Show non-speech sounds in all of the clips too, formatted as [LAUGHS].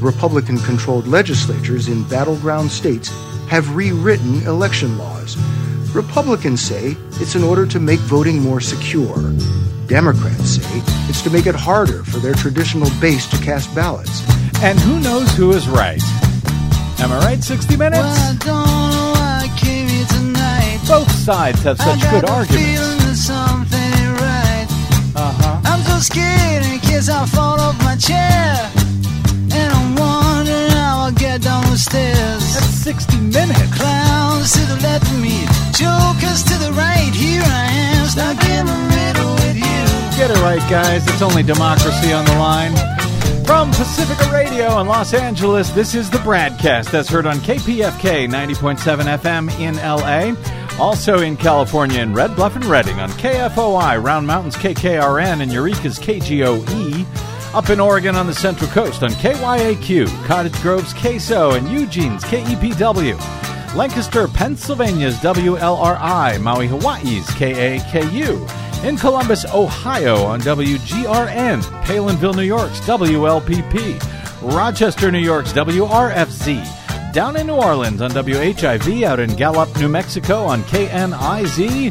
Republican controlled legislatures in battleground states have rewritten election laws. Republicans say it's in order to make voting more secure. Democrats say it's to make it harder for their traditional base to cast ballots. And who knows who is right? Am I right? 60 Minutes? Well, Both sides have such good arguments. Right. Uh-huh. I'm so scared in case I fall off my chair. And I'm wondering how I'll get down the stairs. That's 60 Minutes. Clowns to the left of me, jokers to the right. Here I am, stuck in the middle with you. Get it right, guys. It's only democracy on the line. From Pacifica Radio in Los Angeles, this is the broadcast that's heard on KPFK 90.7 FM in LA. Also in California in Red Bluff and Redding on KFOI, Round Mountains KKRN, and Eureka's KGOE. Up in Oregon on the Central Coast on KYAQ, Cottage Grove's KSO, and Eugene's KEPW. Lancaster, Pennsylvania's WLRI, Maui, Hawaii's KAKU. In Columbus, Ohio on WGRN, Palenville, New York's WLPP, Rochester, New York's WRFZ, down in New Orleans on WHIV, out in Gallup, New Mexico on KNIZ,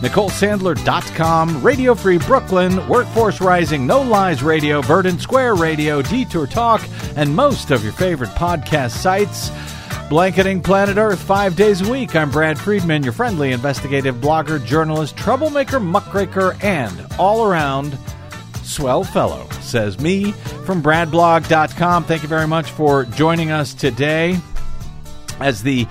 NicoleSandler.com, Radio Free Brooklyn, Workforce Rising, No Lies Radio, Verdant Square Radio, Detour Talk, and most of your favorite podcast sites. Blanketing planet Earth five days a week. I'm Brad Friedman, your friendly investigative blogger, journalist, troublemaker, muckraker, and all around swell fellow, says me from bradblog.com. Thank you very much for joining us today as the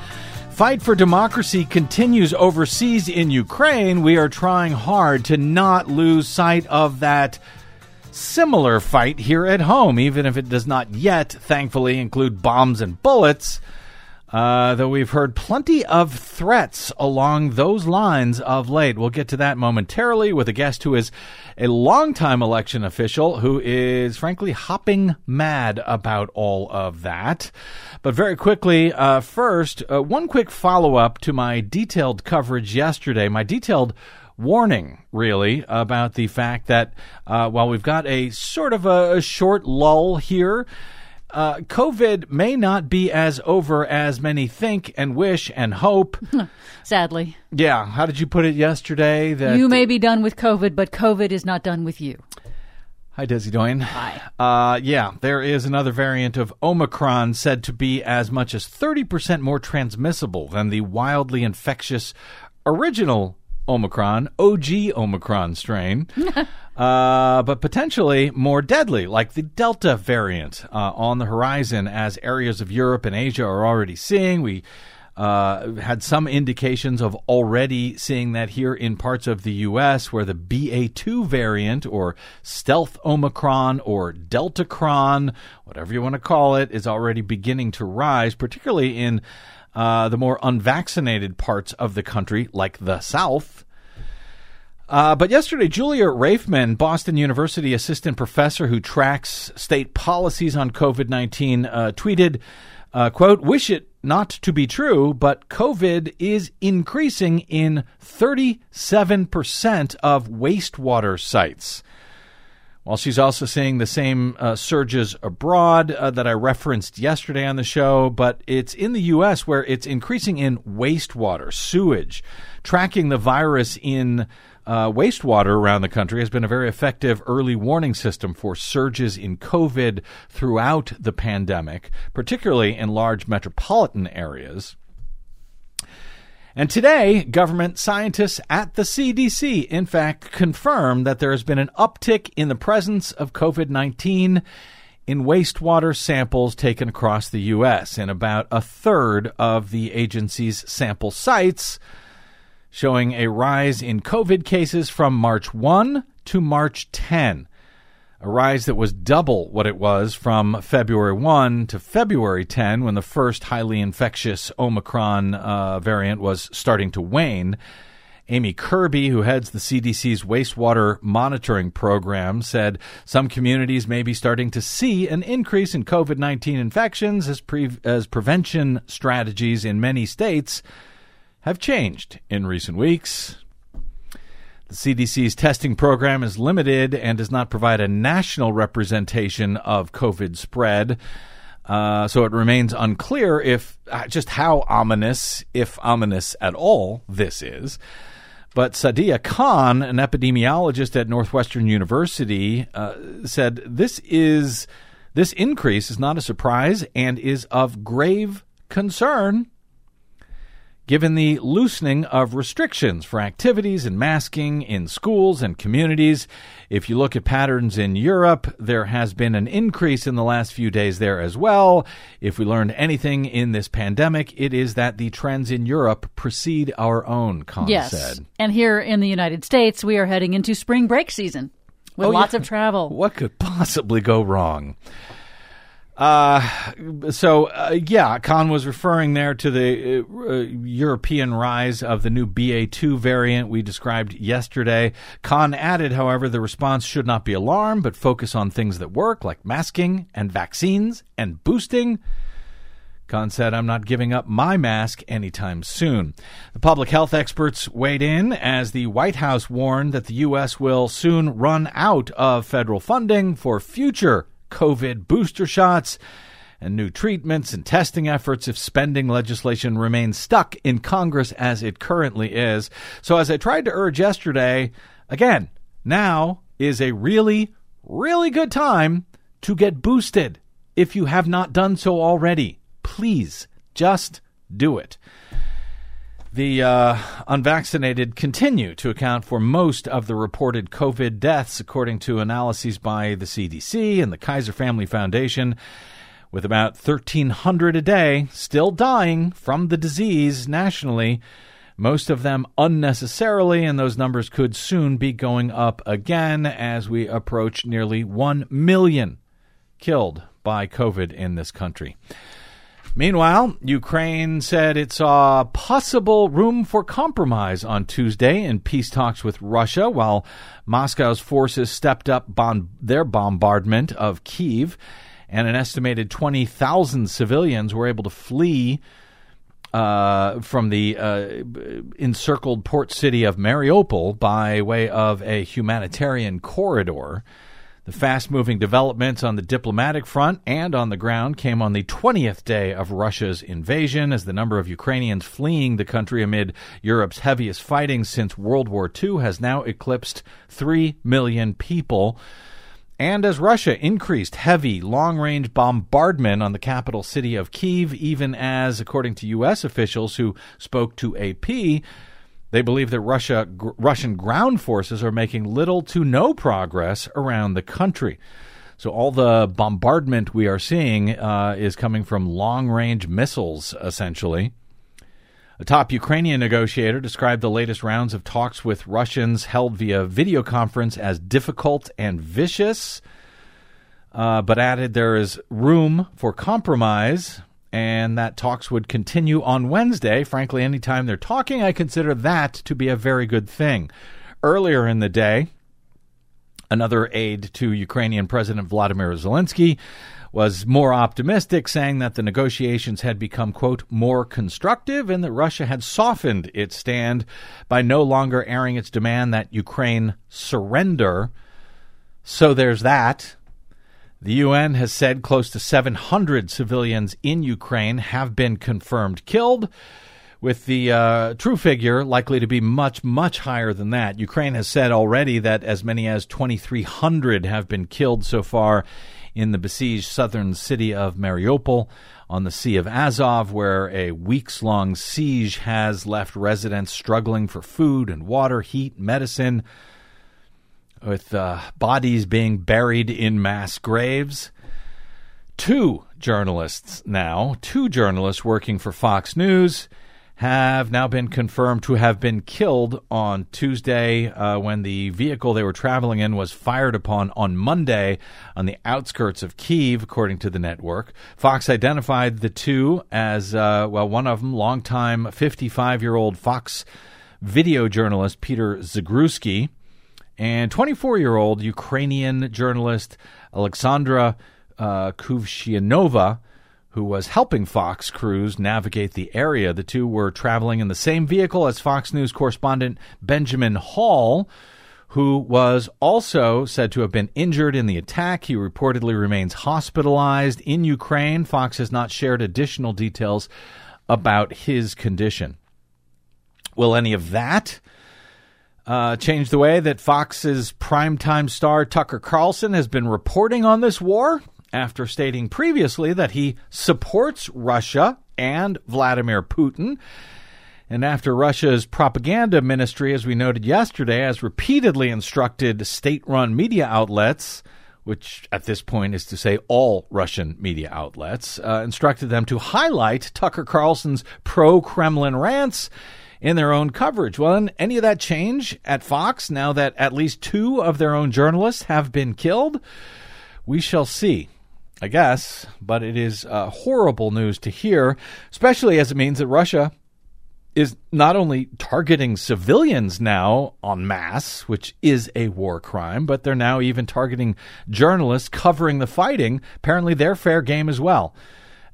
fight for democracy continues overseas in Ukraine. We are trying hard to not lose sight of that similar fight here at home, even if it does not yet, thankfully, include bombs and bullets. Uh, though we've heard plenty of threats along those lines of late. We'll get to that momentarily with a guest who is a longtime election official who is frankly hopping mad about all of that. But very quickly, uh, first, uh, one quick follow up to my detailed coverage yesterday, my detailed warning, really, about the fact that uh, while we've got a sort of a, a short lull here, uh, COVID may not be as over as many think and wish and hope. [LAUGHS] Sadly. Yeah. How did you put it yesterday? That you may be done with COVID, but COVID is not done with you. Hi, Desi Doyen. Hi. Uh, yeah, there is another variant of Omicron said to be as much as 30% more transmissible than the wildly infectious original Omicron, OG Omicron strain. [LAUGHS] Uh, but potentially more deadly, like the Delta variant uh, on the horizon, as areas of Europe and Asia are already seeing. We uh, had some indications of already seeing that here in parts of the U.S., where the BA2 variant, or stealth Omicron, or Deltacron, whatever you want to call it, is already beginning to rise, particularly in uh, the more unvaccinated parts of the country, like the South. Uh, but yesterday, Julia Raifman, Boston University assistant professor who tracks state policies on COVID 19, uh, tweeted, uh, quote, wish it not to be true, but COVID is increasing in 37% of wastewater sites. While she's also seeing the same uh, surges abroad uh, that I referenced yesterday on the show, but it's in the U.S. where it's increasing in wastewater, sewage. Tracking the virus in uh, wastewater around the country has been a very effective early warning system for surges in COVID throughout the pandemic, particularly in large metropolitan areas. And today, government scientists at the CDC, in fact, confirmed that there has been an uptick in the presence of COVID 19 in wastewater samples taken across the U.S. in about a third of the agency's sample sites showing a rise in COVID cases from March 1 to March 10, a rise that was double what it was from February 1 to February 10 when the first highly infectious Omicron uh, variant was starting to wane. Amy Kirby, who heads the CDC's wastewater monitoring program, said some communities may be starting to see an increase in COVID 19 infections as, pre- as prevention strategies in many states have changed in recent weeks. The CDC's testing program is limited and does not provide a national representation of COVID spread. Uh, so it remains unclear if uh, just how ominous, if ominous at all, this is. But Sadiya Khan, an epidemiologist at Northwestern University, uh, said this is this increase is not a surprise and is of grave concern given the loosening of restrictions for activities and masking in schools and communities. If you look at patterns in Europe, there has been an increase in the last few days there as well. If we learned anything in this pandemic, it is that the trends in Europe precede our own, Khan yes. said. And here in the United States, we are heading into spring break season with Oh, lots yeah. of travel. What could possibly go wrong? Uh, so uh, yeah, Khan was referring there to the uh, uh, European rise of the new BA2 variant we described yesterday. Khan added, however, the response should not be alarmed, but focus on things that work, like masking and vaccines and boosting. Khan said, I'm not giving up my mask anytime soon. The public health experts weighed in as the White House warned that the U.S. will soon run out of federal funding for future COVID booster shots and new treatments and testing efforts if spending legislation remains stuck in Congress as it currently is. So, as I tried to urge yesterday, again, now is a really, really good time to get boosted if you have not done so already. Please just do it. The uh, unvaccinated continue to account for most of the reported COVID deaths, according to analyses by the CDC and the Kaiser Family Foundation, with about 1,300 a day still dying from the disease nationally, most of them unnecessarily, and those numbers could soon be going up again as we approach nearly 1 million killed by COVID in this country. Meanwhile, Ukraine said it saw possible room for compromise on Tuesday in peace talks with Russia, while Moscow's forces stepped up their bombardment of Kiev, and an estimated 20,000 civilians were able to flee uh, from the uh, encircled port city of Mariupol by way of a humanitarian corridor. The fast moving developments on the diplomatic front and on the ground came on the 20th day of Russia's invasion as the number of Ukrainians fleeing the country amid Europe's heaviest fighting since World War II has now eclipsed 3 million people. And as Russia increased heavy, long range bombardment on the capital city of Kiev, even as, according to U.S. officials who spoke to AP, they believe that Russia, Russian ground forces are making little to no progress around the country. So all the bombardment we are seeing uh, is coming from long-range missiles, essentially. A top Ukrainian negotiator described the latest rounds of talks with Russians held via video conference as difficult and vicious, uh, but added there is room for compromise and that talks would continue on Wednesday. Frankly, anytime they're talking, I consider that to be a very good thing. Earlier in the day, another aide to Ukrainian President Vladimir Zelensky was more optimistic, saying that the negotiations had become, quote, more constructive and that Russia had softened its stand by no longer airing its demand that Ukraine surrender. So there's that. The UN has said close to 700 civilians in Ukraine have been confirmed killed, with the uh, true figure likely to be much, much higher than that. Ukraine has said already that as many as 2,300 have been killed so far in the besieged southern city of Mariupol on the Sea of Azov, where a weeks long siege has left residents struggling for food and water, heat, medicine with uh, bodies being buried in mass graves. Two journalists now, two journalists working for Fox News, have now been confirmed to have been killed on Tuesday uh, when the vehicle they were traveling in was fired upon on Monday on the outskirts of Kiev, according to the network. Fox identified the two as, uh, well, one of them, longtime 55 year old Fox video journalist Peter Zagruski and 24 year old Ukrainian journalist Alexandra uh, Kuvshynova, who was helping Fox crews navigate the area. The two were traveling in the same vehicle as Fox News correspondent Benjamin Hall, who was also said to have been injured in the attack. He reportedly remains hospitalized in Ukraine. Fox has not shared additional details about his condition. Will any of that uh, change the way that Fox's primetime star Tucker Carlson has been reporting on this war? After stating previously that he supports Russia and Vladimir Putin and after Russia's propaganda ministry, as we noted yesterday, has repeatedly instructed state run media outlets, which at this point is to say all Russian media outlets, uh, instructed them to highlight Tucker Carlson's pro Kremlin rants in their own coverage. Well, any of that change at Fox now that at least two of their own journalists have been killed? We shall see. I guess, but it is uh, horrible news to hear, especially as it means that Russia is not only targeting civilians now en masse, which is a war crime, but they're now even targeting journalists covering the fighting. Apparently, they're fair game as well,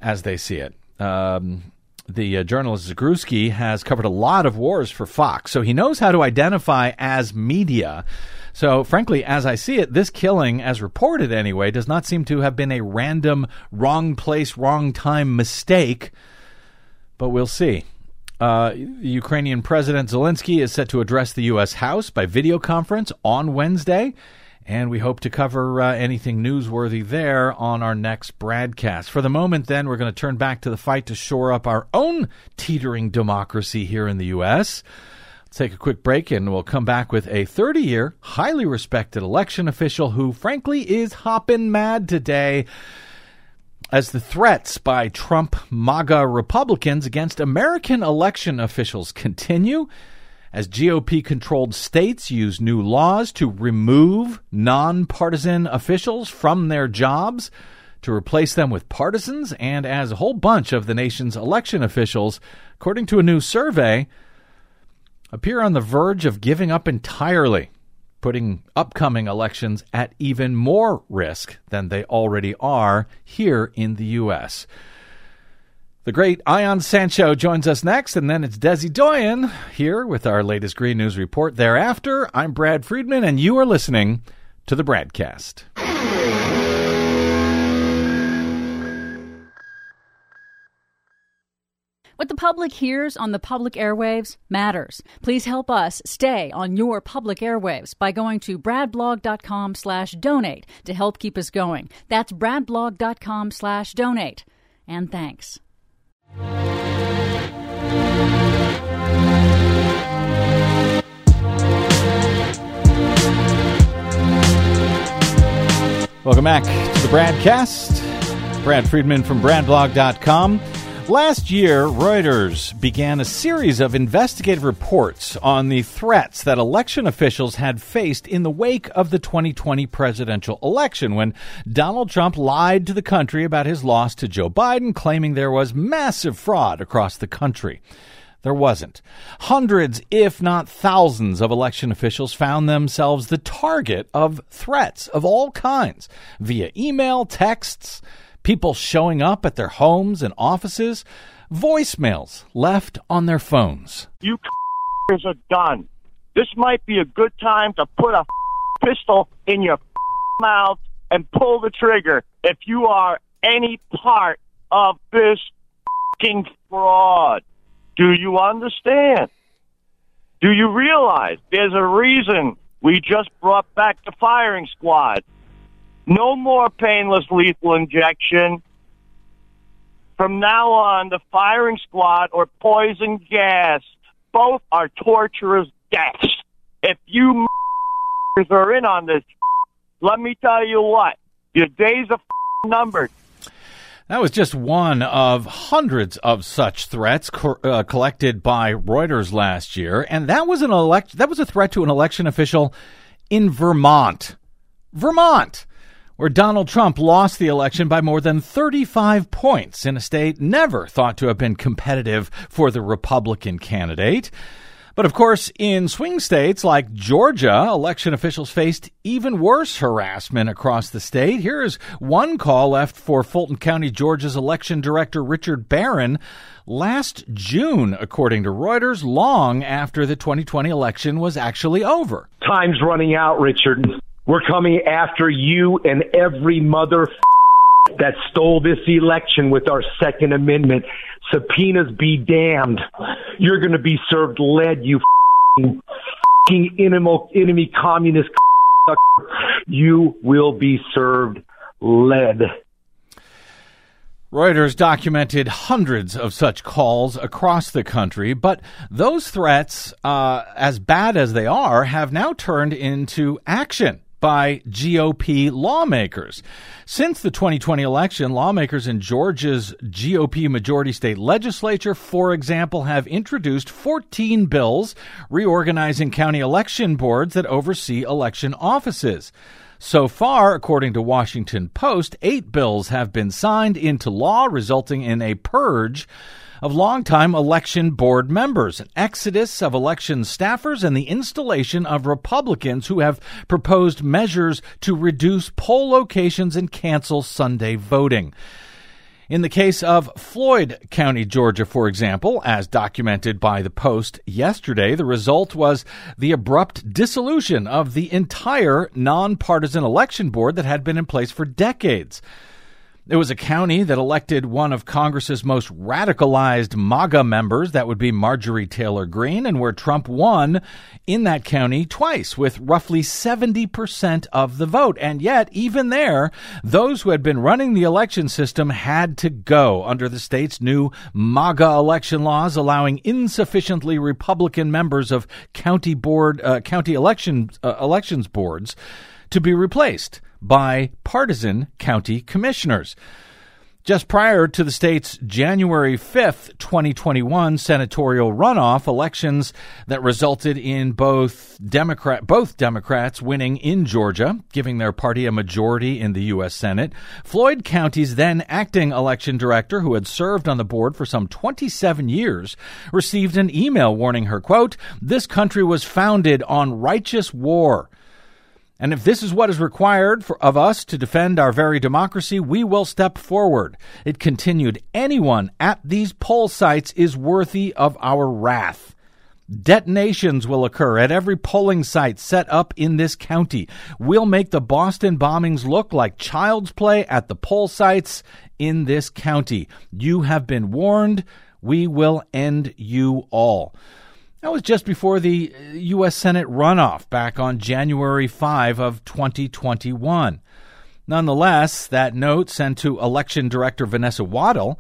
as they see it. Um, the uh, journalist Zagruski has covered a lot of wars for Fox, so he knows how to identify as media. So, frankly, as I see it, this killing, as reported anyway, does not seem to have been a random, wrong place, wrong time mistake, but we'll see. Uh, Ukrainian President Zelensky is set to address the U.S. House by video conference on Wednesday, and we hope to cover uh, anything newsworthy there on our next broadcast. For the moment, then, we're going to turn back to the fight to shore up our own teetering democracy here in the U.S. Let's take a quick break, and we'll come back with a 30 year, highly respected election official who, frankly, is hopping mad today as the threats by Trump MAGA Republicans against American election officials continue, as GOP controlled states use new laws to remove nonpartisan officials from their jobs to replace them with partisans, and as a whole bunch of the nation's election officials, according to a new survey, appear on the verge of giving up entirely putting upcoming elections at even more risk than they already are here in the U.S. The great Ion Sancho joins us next, and then it's Desi Doyen here with our latest Green News Report. Thereafter, I'm Brad Friedman, and you are listening to the BradCast. What the public hears on the public airwaves matters. Please help us stay on your public airwaves by going to bradblog.com slash donate to help keep us going. That's bradblog.com slash donate. And thanks. Welcome back to the BradCast. Brad Friedman from bradblog.com. Last year, Reuters began a series of investigative reports on the threats that election officials had faced in the wake of the 2020 presidential election when Donald Trump lied to the country about his loss to Joe Biden, claiming there was massive fraud across the country. There wasn't. Hundreds, if not thousands, of election officials found themselves the target of threats of all kinds via email, texts, people showing up at their homes and offices, voicemails left on their phones. You are done. This might be a good time to put a pistol in your mouth and pull the trigger if you are any part of this fraud. Do you understand? Do you realize there's a reason we just brought back the firing squad? No more painless lethal injection. From now on, the firing squad or poison gas, both are torturous deaths. If you [LAUGHS] are in on this, [LAUGHS] let me tell you what, your days are [LAUGHS] numbered. That was just one of hundreds of such threats co- uh, collected by Reuters last year, and that was an elect that was a threat to an election official in Vermont. Vermont where Donald Trump lost the election by more than 35 points in a state never thought to have been competitive for the Republican candidate. But of course, in swing states like Georgia, election officials faced even worse harassment across the state. Here is one call left for Fulton County, Georgia's election director, Richard Barron, last June, according to Reuters, long after the 2020 election was actually over. Time's running out, Richard. We're coming after you and every mother that stole this election with our Second Amendment. Subpoenas be damned. You're going to be served lead, you fucking enemy, enemy communist. You will be served lead. Reuters documented hundreds of such calls across the country, but those threats, uh, as bad as they are, have now turned into action by GOP lawmakers. Since the 2020 election, lawmakers in Georgia's GOP majority state legislature, for example, have introduced 14 bills reorganizing county election boards that oversee election offices. So far, according to Washington Post, eight bills have been signed into law, resulting in a purge of longtime election board members, an exodus of election staffers, and the installation of Republicans who have proposed measures to reduce poll locations and cancel Sunday voting. In the case of Floyd County, Georgia, for example, as documented by the Post yesterday, the result was the abrupt dissolution of the entire nonpartisan election board that had been in place for decades. It was a county that elected one of Congress's most radicalized MAGA members, that would be Marjorie Taylor Greene, and where Trump won in that county twice with roughly 70% of the vote. And yet, even there, those who had been running the election system had to go under the state's new MAGA election laws, allowing insufficiently Republican members of county board, uh, county election, uh, elections boards to be replaced by partisan county commissioners. Just prior to the state's January 5th, 2021 senatorial runoff, elections that resulted in both Democrat both Democrats winning in Georgia, giving their party a majority in the US Senate, Floyd County's then acting election director who had served on the board for some 27 years received an email warning her, quote, "This country was founded on righteous war." And if this is what is required for, of us to defend our very democracy, we will step forward. It continued, anyone at these poll sites is worthy of our wrath. Detonations will occur at every polling site set up in this county. We'll make the Boston bombings look like child's play at the poll sites in this county. You have been warned. We will end you all. That was just before the U.S. Uh, Senate runoff back on January 5 of 2021. Nonetheless, that note sent to election director Vanessa Waddell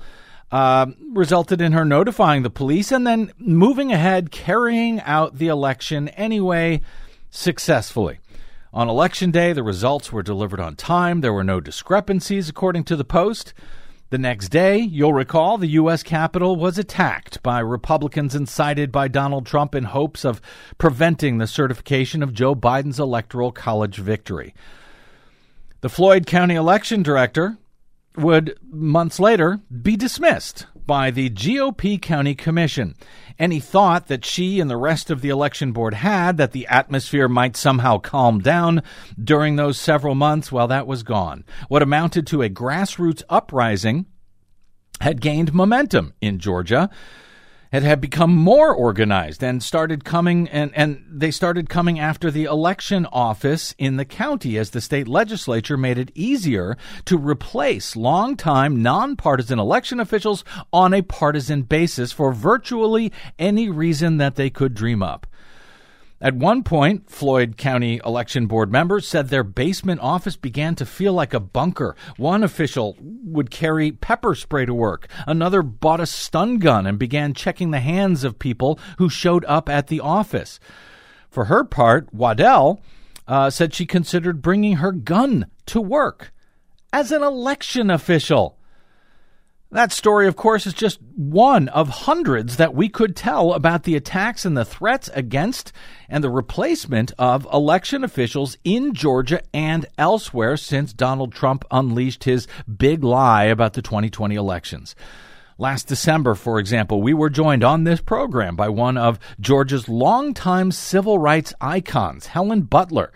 uh, resulted in her notifying the police and then moving ahead, carrying out the election anyway successfully. On election day, the results were delivered on time. There were no discrepancies, according to the Post. The next day, you'll recall, the U.S. Capitol was attacked by Republicans incited by Donald Trump in hopes of preventing the certification of Joe Biden's Electoral College victory. The Floyd County election director would, months later, be dismissed by the GOP County Commission. Any thought that she and the rest of the election board had that the atmosphere might somehow calm down during those several months, well, that was gone. What amounted to a grassroots uprising had gained momentum in Georgia had, had become more organized and started coming and, and they started coming after the election office in the county as the state legislature made it easier to replace longtime nonpartisan election officials on a partisan basis for virtually any reason that they could dream up. At one point, Floyd County Election Board members said their basement office began to feel like a bunker. One official would carry pepper spray to work. Another bought a stun gun and began checking the hands of people who showed up at the office. For her part, Waddell uh, said she considered bringing her gun to work as an election official. That story, of course, is just one of hundreds that we could tell about the attacks and the threats against and the replacement of election officials in Georgia and elsewhere since Donald Trump unleashed his big lie about the 2020 elections. Last December, for example, we were joined on this program by one of Georgia's longtime civil rights icons, Helen Butler,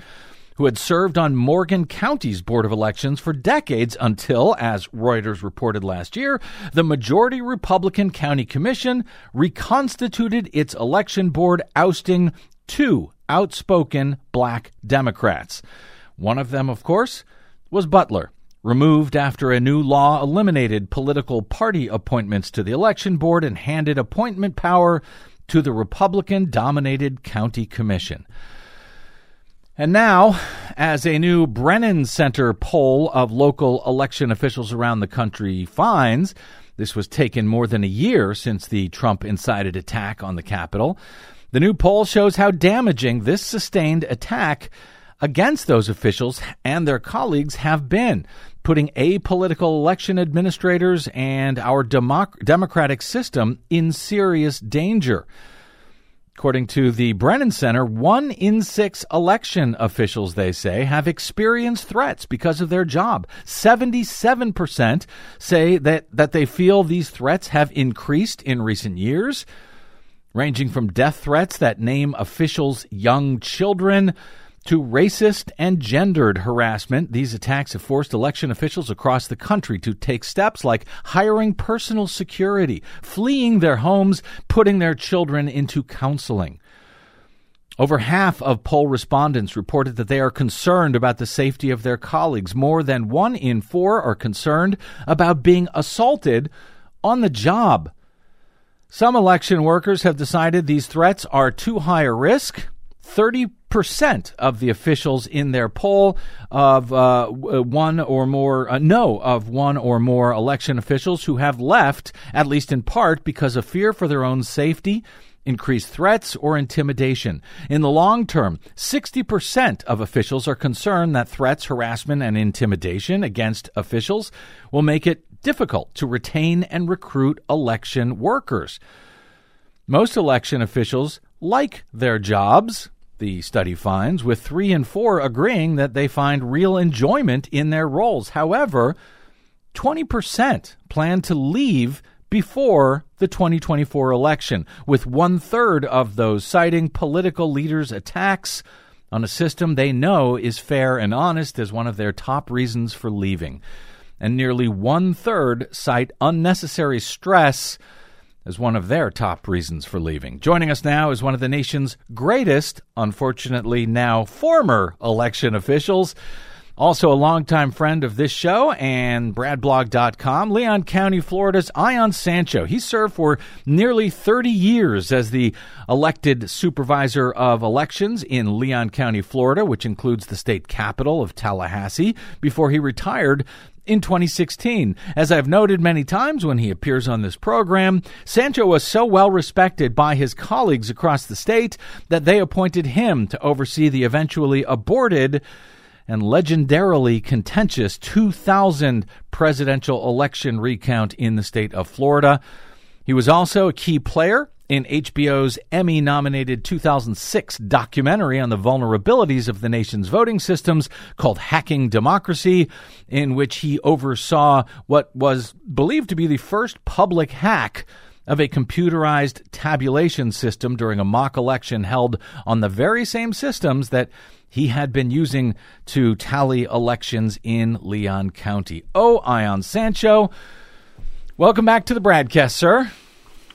who had served on Morgan County's Board of Elections for decades until, as Reuters reported last year, the majority Republican County Commission reconstituted its election board, ousting two outspoken black Democrats. One of them, of course, was Butler removed after a new law eliminated political party appointments to the election board and handed appointment power to the Republican dominated county commission. And now, as a new Brennan Center poll of local election officials around the country finds, this was taken more than a year since the Trump incited attack on the Capitol. The new poll shows how damaging this sustained attack against those officials and their colleagues have been, putting apolitical election administrators and our democ- democratic system in serious danger. According to the Brennan Center, one in six election officials, they say, have experienced threats because of their job. 77% say that, that they feel these threats have increased in recent years, ranging from death threats that name officials young children to racist and gendered harassment, these attacks have forced election officials across the country to take steps like hiring personal security, fleeing their homes, putting their children into counseling. Over half of poll respondents reported that they are concerned about the safety of their colleagues. More than one in four are concerned about being assaulted on the job. Some election workers have decided these threats are too high a risk 30% of the officials in their poll of uh, one or more, uh, no, of one or more election officials who have left, at least in part because of fear for their own safety, increased threats, or intimidation. In the long term, 60% of officials are concerned that threats, harassment, and intimidation against officials will make it difficult to retain and recruit election workers. Most election officials like their jobs, the study finds, with three and four agreeing that they find real enjoyment in their roles. However, 20% plan to leave before the 2024 election, with one third of those citing political leaders' attacks on a system they know is fair and honest as one of their top reasons for leaving. And nearly one third cite unnecessary stress as one of their top reasons for leaving. Joining us now is one of the nation's greatest, unfortunately now former election officials. Also, a longtime friend of this show and BradBlog.com, Leon County, Florida's Ion Sancho. He served for nearly 30 years as the elected supervisor of elections in Leon County, Florida, which includes the state capital of Tallahassee, before he retired in 2016. As I've noted many times when he appears on this program, Sancho was so well respected by his colleagues across the state that they appointed him to oversee the eventually aborted and legendarily contentious 2000 presidential election recount in the state of Florida. He was also a key player in HBO's Emmy nominated 2006 documentary on the vulnerabilities of the nation's voting systems called Hacking Democracy, in which he oversaw what was believed to be the first public hack of a computerized tabulation system during a mock election held on the very same systems that he had been using to tally elections in Leon County. Oh, Ion Sancho, welcome back to the broadcast, sir.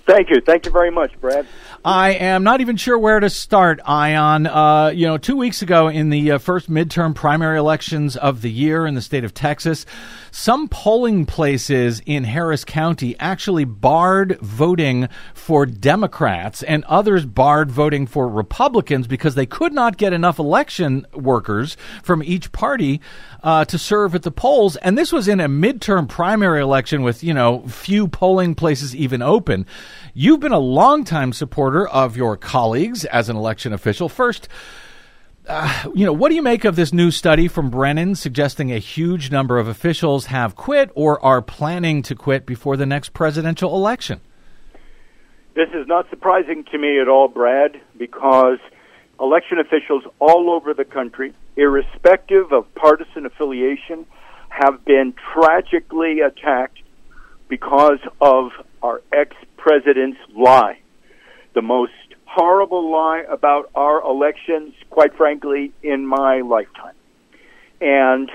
Thank you. Thank you very much, Brad. I am not even sure where to start, Ion. Uh, you know, two weeks ago in the uh, first midterm primary elections of the year in the state of Texas, some polling places in Harris County actually barred voting for Democrats and others barred voting for Republicans because they could not get enough election workers from each party uh, to serve at the polls. And this was in a midterm primary election with, you know, few polling places even open. You've been a longtime supporter of your colleagues as an election official. First, uh, you know, what do you make of this new study from Brennan suggesting a huge number of officials have quit or are planning to quit before the next presidential election? This is not surprising to me at all, Brad, because election officials all over the country, irrespective of partisan affiliation, have been tragically attacked because of our ex president's lie. The most horrible lie about our elections, quite frankly, in my lifetime. And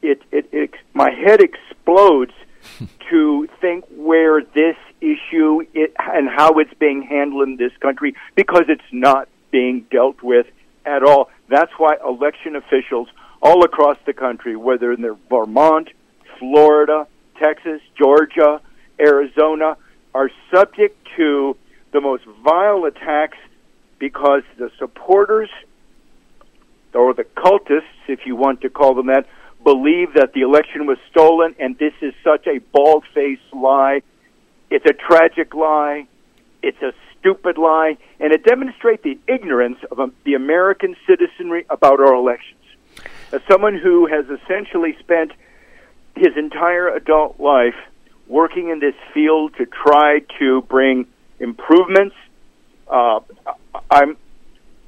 it, it, it my head explodes [LAUGHS] to think where this issue it, and how it's being handled in this country because it's not being dealt with at all. That's why election officials all across the country, whether in Vermont, Florida, Texas, Georgia, Arizona, are subject to the most vile attacks because the supporters or the cultists, if you want to call them that, believe that the election was stolen, and this is such a bald faced lie. It's a tragic lie. It's a stupid lie, and it demonstrates the ignorance of the American citizenry about our elections. As someone who has essentially spent his entire adult life working in this field to try to bring improvements, uh, I'm.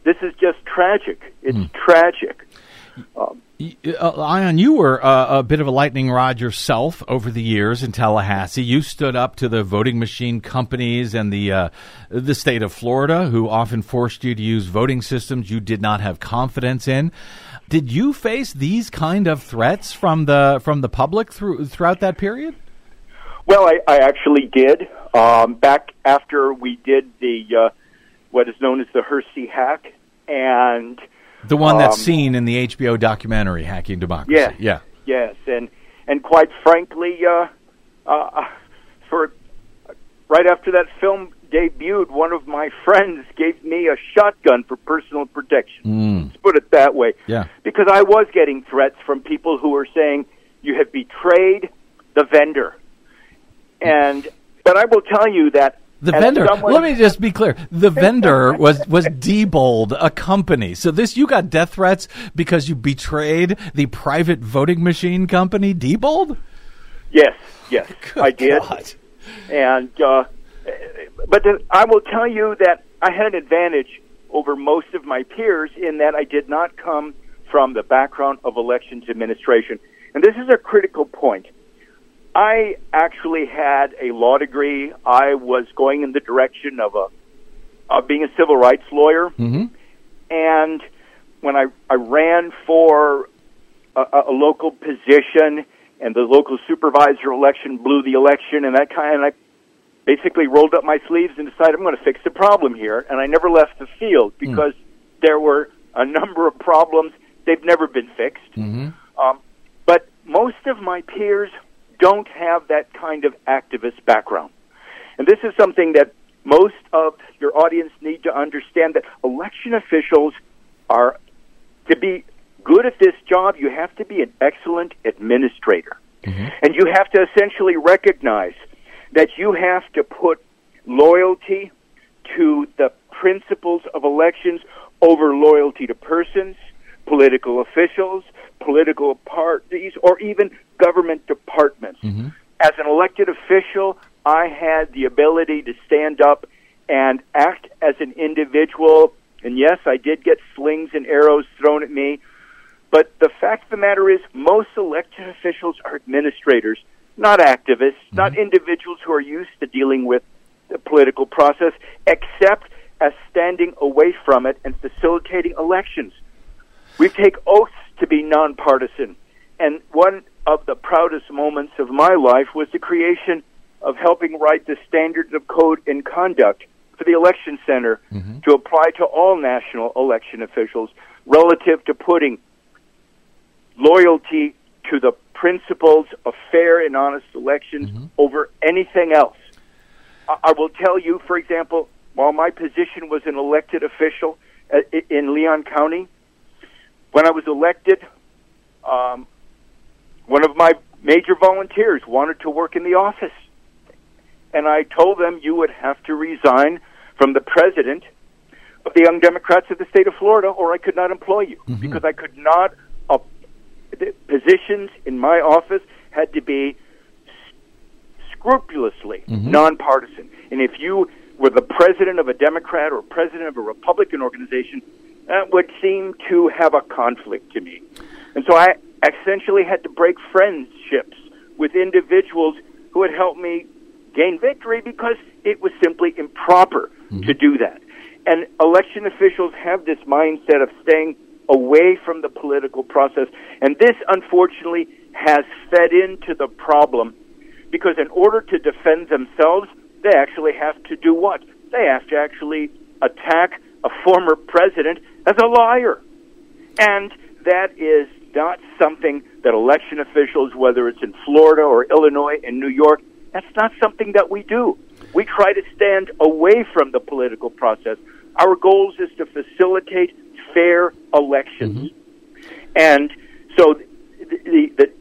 This is just tragic. It's mm. tragic. Um, uh, Ion, you were uh, a bit of a lightning rod yourself over the years in Tallahassee. You stood up to the voting machine companies and the uh, the state of Florida, who often forced you to use voting systems you did not have confidence in. Did you face these kind of threats from the from the public through throughout that period? Well, I, I actually did. Um, back after we did the uh, what is known as the Hursti hack, and the one that's um, seen in the HBO documentary "Hacking Democracy." Yes, yeah, yes, and and quite frankly, uh, uh, for right after that film debuted, one of my friends gave me a shotgun for personal protection. Mm. Let's put it that way. Yeah, because I was getting threats from people who were saying you have betrayed the vendor, and but I will tell you that the vendor. Someone, let me just be clear. The vendor was was Diebold, a company. So this you got death threats because you betrayed the private voting machine company, Diebold. Yes, yes, [LAUGHS] Good I did. God. And uh, but the, I will tell you that I had an advantage over most of my peers in that I did not come from the background of elections administration. And this is a critical point. I actually had a law degree. I was going in the direction of a of being a civil rights lawyer, mm-hmm. and when I I ran for a, a local position, and the local supervisor election blew the election, and that kind, and I basically rolled up my sleeves and decided I'm going to fix the problem here, and I never left the field hmm. because mm. there were a number of problems. They've never been fixed. Mm-hmm. Um, but most of my peers don't have that kind of activist background. And this is something that most of your audience need to understand that election officials are to be good at this job, you have to be an excellent administrator. Mm-hmm. And you have to essentially recognize that you have to put loyalty to the principles of elections over loyalty to persons, political officials, political parties, or even government departments. Mm-hmm. As an elected official, I had the ability to stand up and act as an individual. And yes, I did get slings and arrows thrown at me. But the fact of the matter is, most elected officials are administrators, not activists, mm-hmm. not individuals who are used to dealing with the political process, except as standing away from it and facilitating elections. We take oaths to be nonpartisan. And one of the proudest moments of my life was the creation of helping write the standards of code and conduct for the election center mm-hmm. to apply to all national election officials relative to putting loyalty to the principles of fair and honest elections mm-hmm. over anything else. I, I will tell you, for example, while my position was an elected official uh, in Leon County, when I was elected, um, one of my major volunteers wanted to work in the office. And I told them you would have to resign from the president of the Young Democrats of the state of Florida, or I could not employ you mm-hmm. because I could not. Uh, the positions in my office had to be scrupulously mm-hmm. nonpartisan. And if you were the president of a Democrat or president of a Republican organization, that would seem to have a conflict to me. And so I essentially had to break friendships with individuals who had helped me gain victory because it was simply improper mm-hmm. to do that. And election officials have this mindset of staying away from the political process. And this, unfortunately, has fed into the problem because in order to defend themselves, they actually have to do what? They have to actually attack a former president as a liar. And that is not something that election officials, whether it's in Florida or Illinois and New York, that's not something that we do. We try to stand away from the political process. Our goals is to facilitate fair elections. Mm-hmm. And so the, the, the,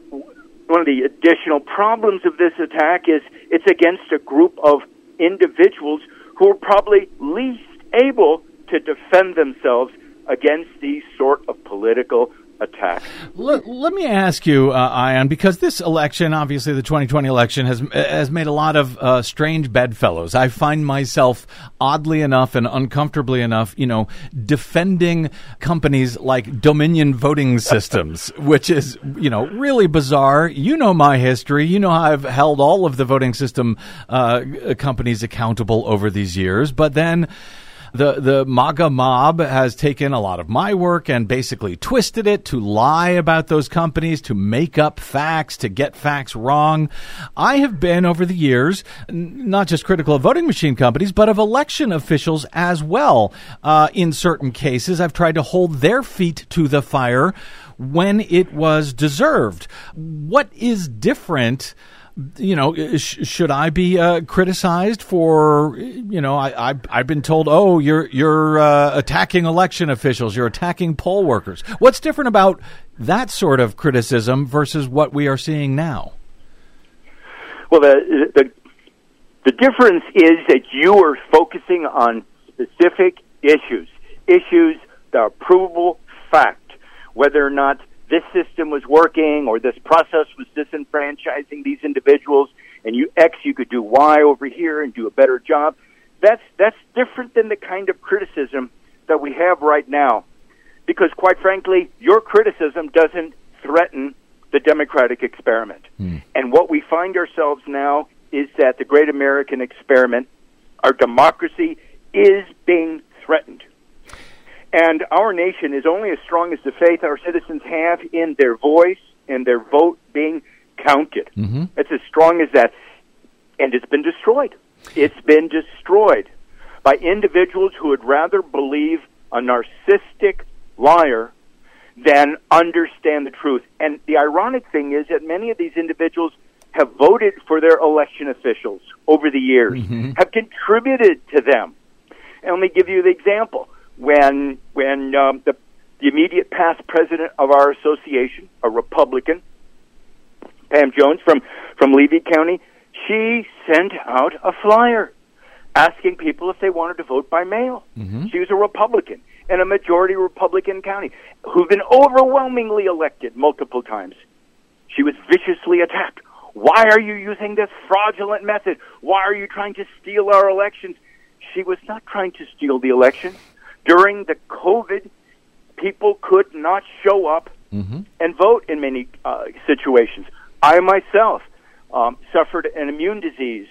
one of the additional problems of this attack is it's against a group of individuals who are probably least able to defend themselves against these sort of political attacks. Let, let me ask you, uh, Ion, because this election, obviously the 2020 election, has has made a lot of uh, strange bedfellows. I find myself, oddly enough and uncomfortably enough, you know, defending companies like Dominion Voting [LAUGHS] Systems, which is, you know, really bizarre. You know my history. You know how I've held all of the voting system uh, companies accountable over these years, but then the the MAGA mob has taken a lot of my work and basically twisted it to lie about those companies, to make up facts, to get facts wrong. I have been over the years n- not just critical of voting machine companies, but of election officials as well. Uh, in certain cases, I've tried to hold their feet to the fire when it was deserved. What is different? You know, sh- should I be uh, criticized for, you know, I, I, I've been told, oh, you're you're uh, attacking election officials, you're attacking poll workers. What's different about that sort of criticism versus what we are seeing now? Well, the the the difference is that you are focusing on specific issues, issues that are provable fact, whether or not this system was working or this process was disenfranchising these individuals, and you X, you could do Y over here and do a better job. That's that's different than the kind of criticism that we have right now, because quite frankly, your criticism doesn't threaten the democratic experiment. Hmm. And what we find ourselves now is that the great American experiment, our democracy, is being threatened. And our nation is only as strong as the faith our citizens have in their voice and their vote being counted. Mm-hmm. It's as strong as that. And it's been destroyed. It's been destroyed by individuals who would rather believe a narcissistic liar than understand the truth. And the ironic thing is that many of these individuals have voted for their election officials over the years, have contributed to them. And let me give you the example. When when um, the the immediate past president of our association, a Republican, Pam Jones from from Levy County, she sent out a flyer asking people if they wanted to vote by mail. She was a Republican in a majority Republican county who've been overwhelmingly elected multiple times. She was viciously attacked. Why are you using this fraudulent method? Why are you trying to steal our elections? She was not trying to steal the election. During the COVID, people could not show up and vote in many uh, situations. I myself um, suffered an immune disease,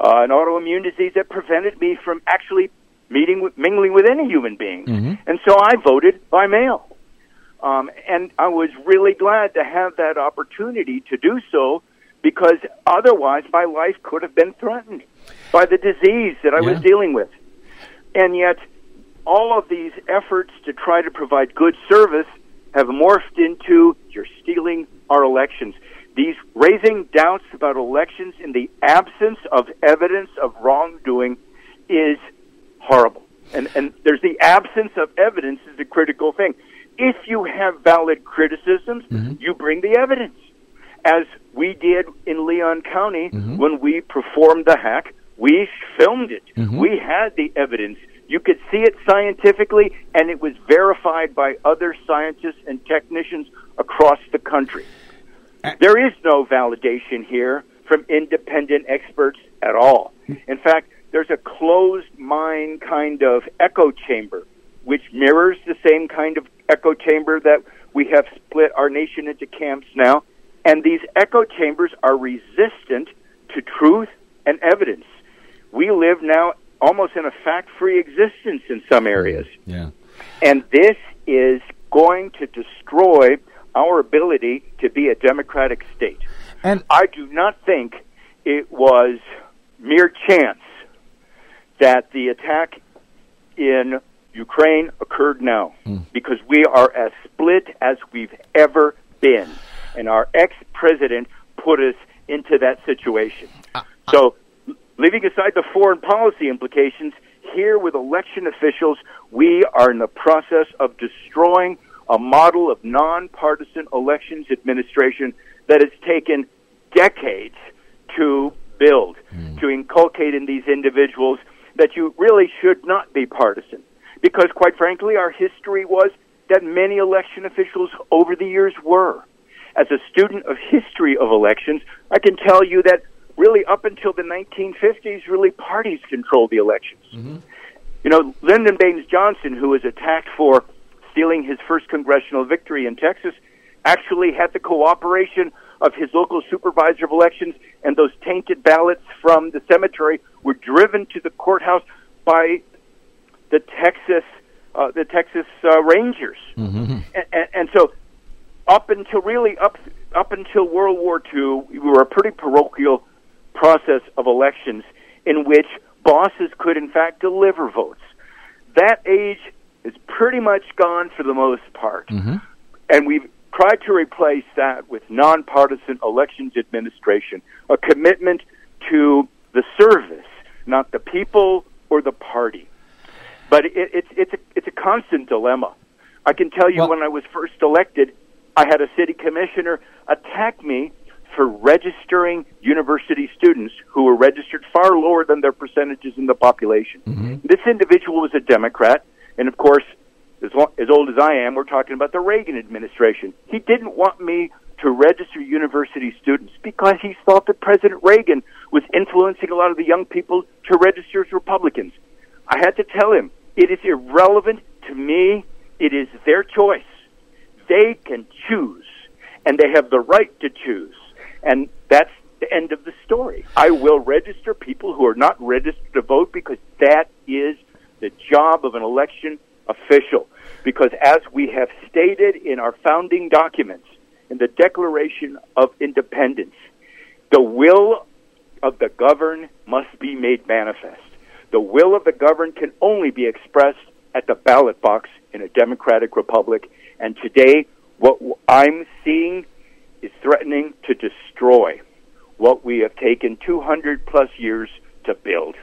uh, an autoimmune disease that prevented me from actually meeting with, mingling with any human being, and so I voted by mail. Um, and I was really glad to have that opportunity to do so because otherwise my life could have been threatened by the disease that I was dealing with. And yet, all of these efforts to try to provide good service have morphed into you're stealing our elections. These raising doubts about elections in the absence of evidence of wrongdoing is horrible. And, and there's the absence of evidence is the critical thing. If you have valid criticisms, mm-hmm. you bring the evidence. As we did in Leon County mm-hmm. when we performed the hack, we filmed it. Mm-hmm. We had the evidence. You could see it scientifically, and it was verified by other scientists and technicians across the country. There is no validation here from independent experts at all. In fact, there's a closed mind kind of echo chamber, which mirrors the same kind of echo chamber that we have split our nation into camps now. And these echo chambers are resistant to truth and evidence. We live now almost in a fact-free existence in some areas. Yeah. And this is going to destroy our ability to be a democratic state. And I do not think it was mere chance that the attack in Ukraine occurred now hmm. because we are as split as we've ever been. And our ex president put us into that situation. So, leaving aside the foreign policy implications, here with election officials, we are in the process of destroying a model of nonpartisan elections administration that has taken decades to build, hmm. to inculcate in these individuals that you really should not be partisan. Because, quite frankly, our history was that many election officials over the years were. As a student of history of elections, I can tell you that really up until the 1950s, really parties controlled the elections. You know, Lyndon Baines Johnson, who was attacked for stealing his first congressional victory in Texas, actually had the cooperation of his local supervisor of elections, and those tainted ballots from the cemetery were driven to the courthouse by the Texas uh, the Texas uh, Rangers, and, and, and so up until really up up until World War II, we were a pretty parochial process of elections in which bosses could in fact deliver votes. That age is pretty much gone for the most part, mm-hmm. and we've tried to replace that with nonpartisan elections administration, a commitment to the service, not the people or the party. But it, it's it's a it's a constant dilemma. I can tell you Well- when I was first elected, I had a city commissioner attack me for registering university students who were registered far lower than their percentages in the population. Mm-hmm. This individual was a Democrat, and of course, as, long, as old as I am, we're talking about the Reagan administration. He didn't want me to register university students because he thought that President Reagan was influencing a lot of the young people to register as Republicans. I had to tell him it is irrelevant to me. It is their choice. They can choose, and they have the right to choose. And that's the end of the story. I will register people who are not registered to vote because that is the job of an election official. Because as we have stated in our founding documents, in the Declaration of Independence, the will of the governed must be made manifest. The will of the governed can only be expressed at the ballot box in a democratic republic. And today, what I'm seeing is threatening to destroy what we have taken 200 plus years to build.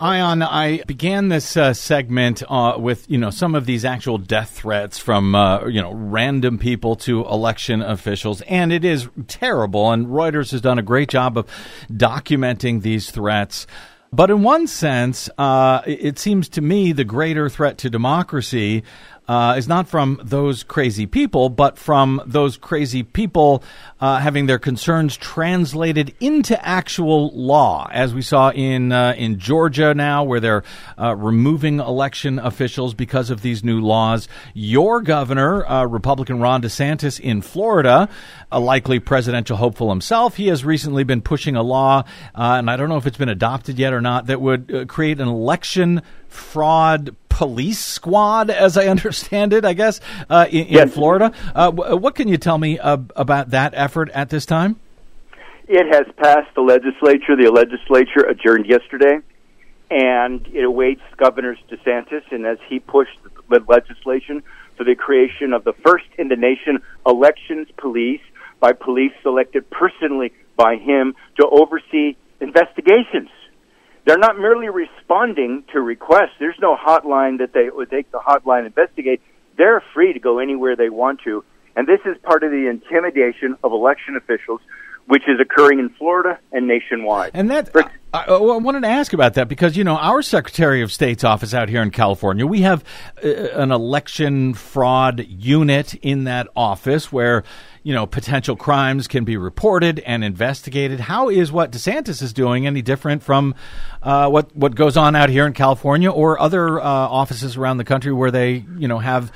Ion, I began this uh, segment uh, with you know some of these actual death threats from uh, you know random people to election officials, and it is terrible. And Reuters has done a great job of documenting these threats. But in one sense, uh, it it seems to me the greater threat to democracy uh, is not from those crazy people, but from those crazy people uh, having their concerns translated into actual law, as we saw in uh, in Georgia now, where they're uh, removing election officials because of these new laws. Your governor, uh, Republican Ron DeSantis in Florida, a likely presidential hopeful himself, he has recently been pushing a law, uh, and I don't know if it's been adopted yet or not, that would create an election fraud police squad, as I [LAUGHS] understand it, I guess, uh, in, in Florida. Uh, wh- what can you tell me uh, about that effort at this time? It has passed the legislature. The legislature adjourned yesterday, and it awaits Governor DeSantis, and as he pushed the legislation for the creation of the first in the nation elections police by police selected personally by him to oversee investigations. They're not merely responding to requests. There's no hotline that they would take the hotline investigate. They're free to go anywhere they want to. And this is part of the intimidation of election officials, which is occurring in Florida and nationwide. And that I, I wanted to ask about that because you know our Secretary of State's office out here in California, we have uh, an election fraud unit in that office where you know potential crimes can be reported and investigated. How is what DeSantis is doing any different from uh, what what goes on out here in California or other uh, offices around the country where they you know have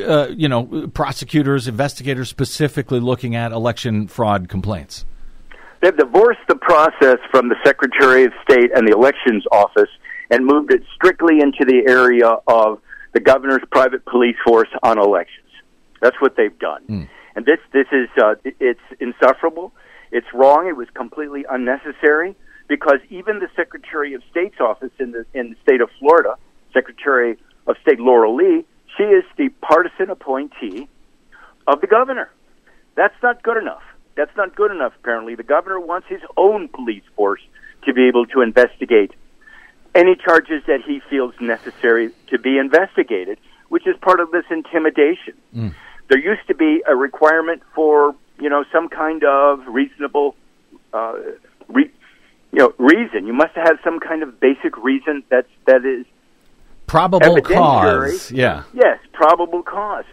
uh, you know prosecutors, investigators specifically looking at election fraud complaints? they've divorced the process from the Secretary of State and the Elections Office and moved it strictly into the area of the governor's private police force on elections. That's what they've done. And this this is uh, it's insufferable. It's wrong. It was completely unnecessary because even the Secretary of State's office in the in the state of Florida, Secretary of State Laurel Lee, she is the partisan appointee of the governor. That's not good enough. That's not good enough. Apparently, the governor wants his own police force to be able to investigate any charges that he feels necessary to be investigated, which is part of this intimidation. There used to be a requirement for you know some kind of reasonable, uh, re- you know, reason. You must have some kind of basic reason that's that is Probable cause. Yeah. Yes, probable cause.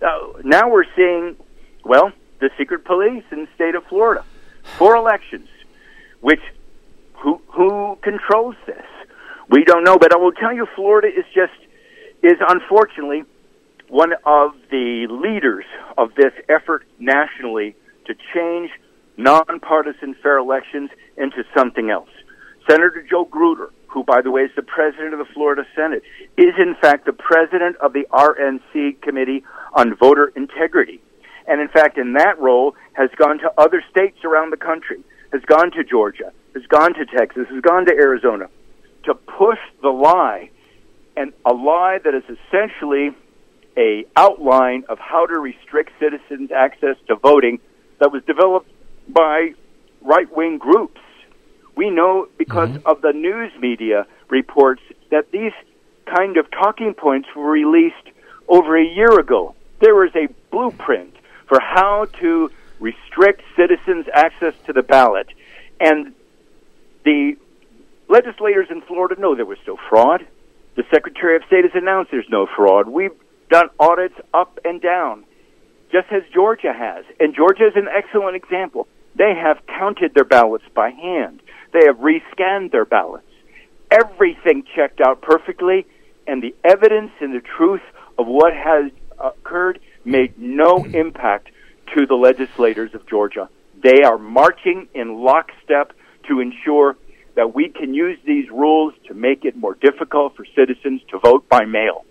Uh, now we're seeing, well, the secret police in the state of Florida for elections, which who who controls this? We don't know, but I will tell you, Florida is just is unfortunately one of the leaders of this effort nationally to change nonpartisan fair elections into something else. Senator Joe Gruters, who, by the way, is the president of the Florida Senate, is in fact the president of the RNC Committee on Voter Integrity. And in fact, in that role, has gone to other states around the country, has gone to Georgia, has gone to Texas, has gone to Arizona to push the lie, and a lie that is essentially a outline of how to restrict citizens' access to voting that was developed by right-wing groups. We know because mm-hmm. of the news media reports that these kind of talking points were released over a year ago. There was a blueprint for how to restrict citizens' access to the ballot. And the legislators in Florida know there was no fraud. The Secretary of State has announced there's no fraud. We've done audits up and down, just as Georgia has. And Georgia is an excellent example. They have counted their ballots by hand. They have rescanned their ballots. Everything checked out perfectly, and the evidence and the truth of what has occurred made no impact to the legislators of Georgia. They are marching in lockstep to ensure that we can use these rules to make it more difficult for citizens to vote by mail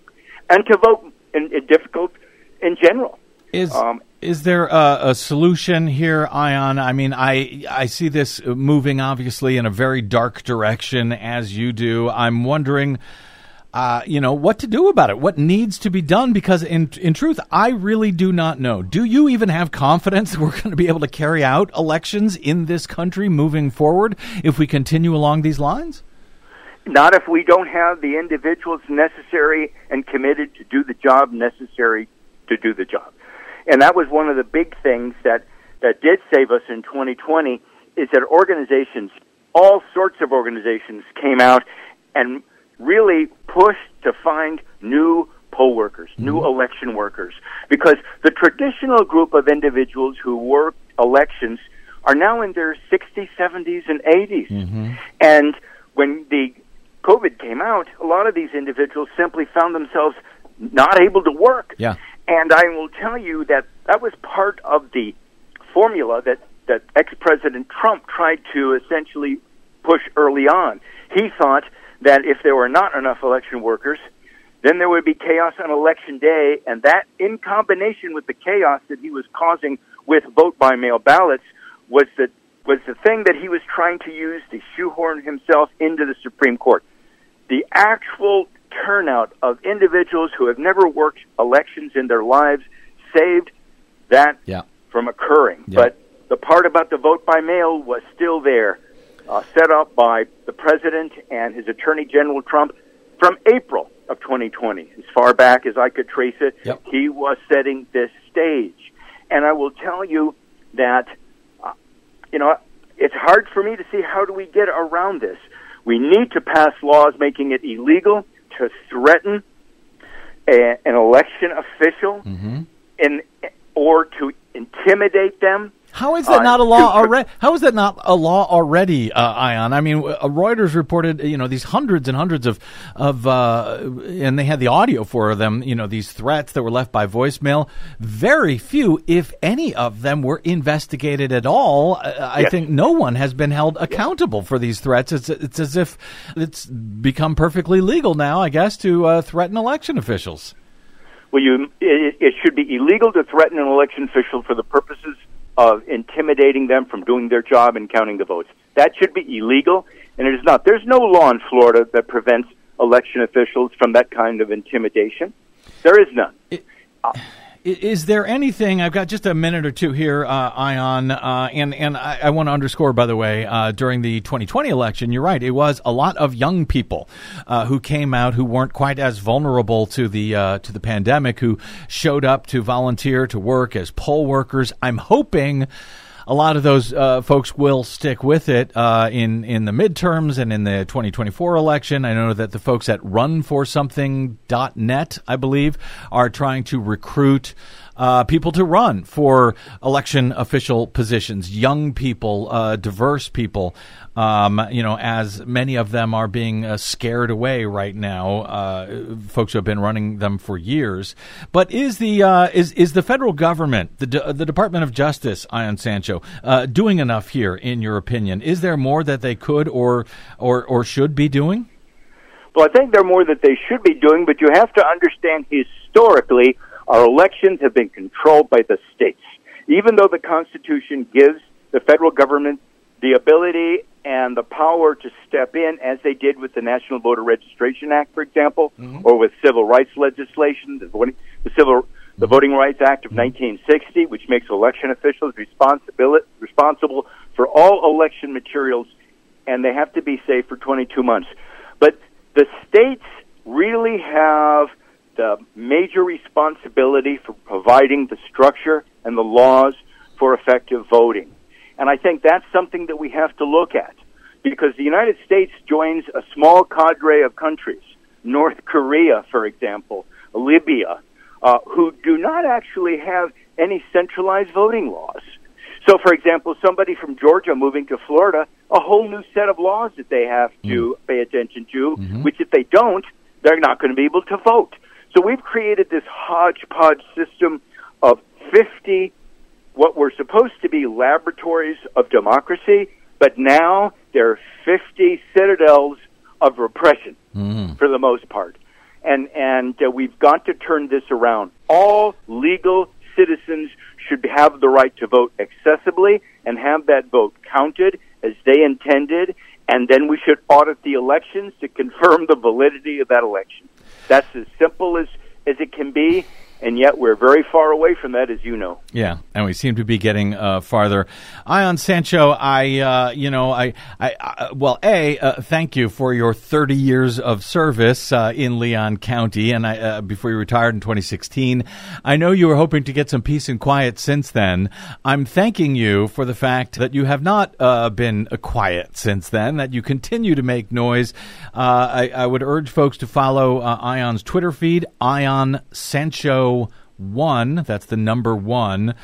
and to vote in, in difficult in general. Is Um, is there a, a solution here, Ion? I mean, I I see this moving obviously in a very dark direction as you do. I'm wondering, uh, you know, what to do about it. What needs to be done? Because in in truth, I really do not know. Do you even have confidence that we're going to be able to carry out elections in this country moving forward if we continue along these lines? Not if we don't have the individuals necessary and committed to do the job necessary to do the job. And that was one of the big things that, that did save us in 2020 is that organizations, all sorts of organizations came out and really pushed to find new poll workers, new mm-hmm. election workers. Because the traditional group of individuals who work elections are now in their 60s, 70s, and 80s. Mm-hmm. And when the COVID came out, a lot of these individuals simply found themselves not able to work. Yeah. And I will tell you that that was part of the formula that, that ex President Trump tried to essentially push early on. He thought that if there were not enough election workers, then there would be chaos on election day, and that, in combination with the chaos that he was causing with vote by mail ballots, was the was the thing that he was trying to use to shoehorn himself into the Supreme Court. The actual turnout of individuals who have never worked elections in their lives saved that Yeah. from occurring. Yeah. But the part about the vote by mail was still there, uh, set up by the president and his attorney general Trump from April of 2020. As far back as I could trace it, Yep. he was setting this stage. And I will tell you that, uh, you know, it's hard for me to see how do we get around this. We need to pass laws making it illegal to threaten a, an election official mm-hmm. in, or to intimidate them How is that not a law [LAUGHS] already? How is that not a law already, uh, Ion? I mean, uh, Reuters reported, you know, these hundreds and hundreds of of, uh, and they had the audio for them. You know, these threats that were left by voicemail. Very few, if any, of them were investigated at all. I Yes. think no one has been held accountable for these threats. It's it's as if it's become perfectly legal now, I guess, to uh, threaten election officials. Well, you, it, it should be illegal to threaten an election official for the purposes of intimidating them from doing their job and counting the votes. That should be illegal, and it is not. There's no law in Florida that prevents election officials from that kind of intimidation. There is none. I- uh, Is there anything? I've got just a minute or two here, uh, Ion, uh, and and I, I want to underscore, by the way, uh, during the 2020 election, you're right. It was a lot of young people uh, who came out who weren't quite as vulnerable to the uh, to the pandemic, who showed up to volunteer to work as poll workers. I'm hoping a lot of those uh, folks will stick with it uh, in in the midterms and in the 2024 election. I know that the folks at RunForSomething.net, I believe, are trying to recruit. Uh, people to run for election official positions, young people, uh, diverse people, um, you know, as many of them are being uh, scared away right now. Uh, folks who have been running them for years. But is the uh, is is the federal government, the De- the Department of Justice, Ion Sancho, uh, doing enough here? In your opinion, is there more that they could or or or should be doing? Well, I think there are more that they should be doing, but you have to understand historically, our elections have been controlled by the states. Even though the Constitution gives the federal government the ability and the power to step in, as they did with the National Voter Registration Act, for example, mm-hmm. or with civil rights legislation, the, voting, the civil the mm-hmm. Voting Rights Act of mm-hmm. 1960, which makes election officials responsible for all election materials, and they have to be safe for 22 months. But the states really have the major responsibility for providing the structure and the laws for effective voting. And I think that's something that we have to look at because the United States joins a small cadre of countries, North Korea, for example, Libya, uh, who do not actually have any centralized voting laws. So, for example, somebody from Georgia moving to Florida, a whole new set of laws that they have to pay attention to, which if they don't, they're not going to be able to vote. So we've created this hodgepodge system of 50 what were supposed to be laboratories of democracy, but now they're 50 citadels of repression for the most part. And and uh, we've got to turn this around. All legal citizens should have the right to vote accessibly and have that vote counted as they intended, and then we should audit the elections to confirm the validity of that election. That's as simple as as it can be, and yet we're very far away from that, as you know. Yeah, and we seem to be getting uh, farther. Ion Sancho, I, uh, you know, I, I, I well, a, uh, thank you for your 30 years of service uh, in Leon County, and I, uh, before you retired in 2016. I know you were hoping to get some peace and quiet since then. I'm thanking you for the fact that you have not uh, been uh, quiet since then. That you continue to make noise. Uh, I, I would urge folks to follow uh, Ion's Twitter feed, Ion Sancho one. That's the number one.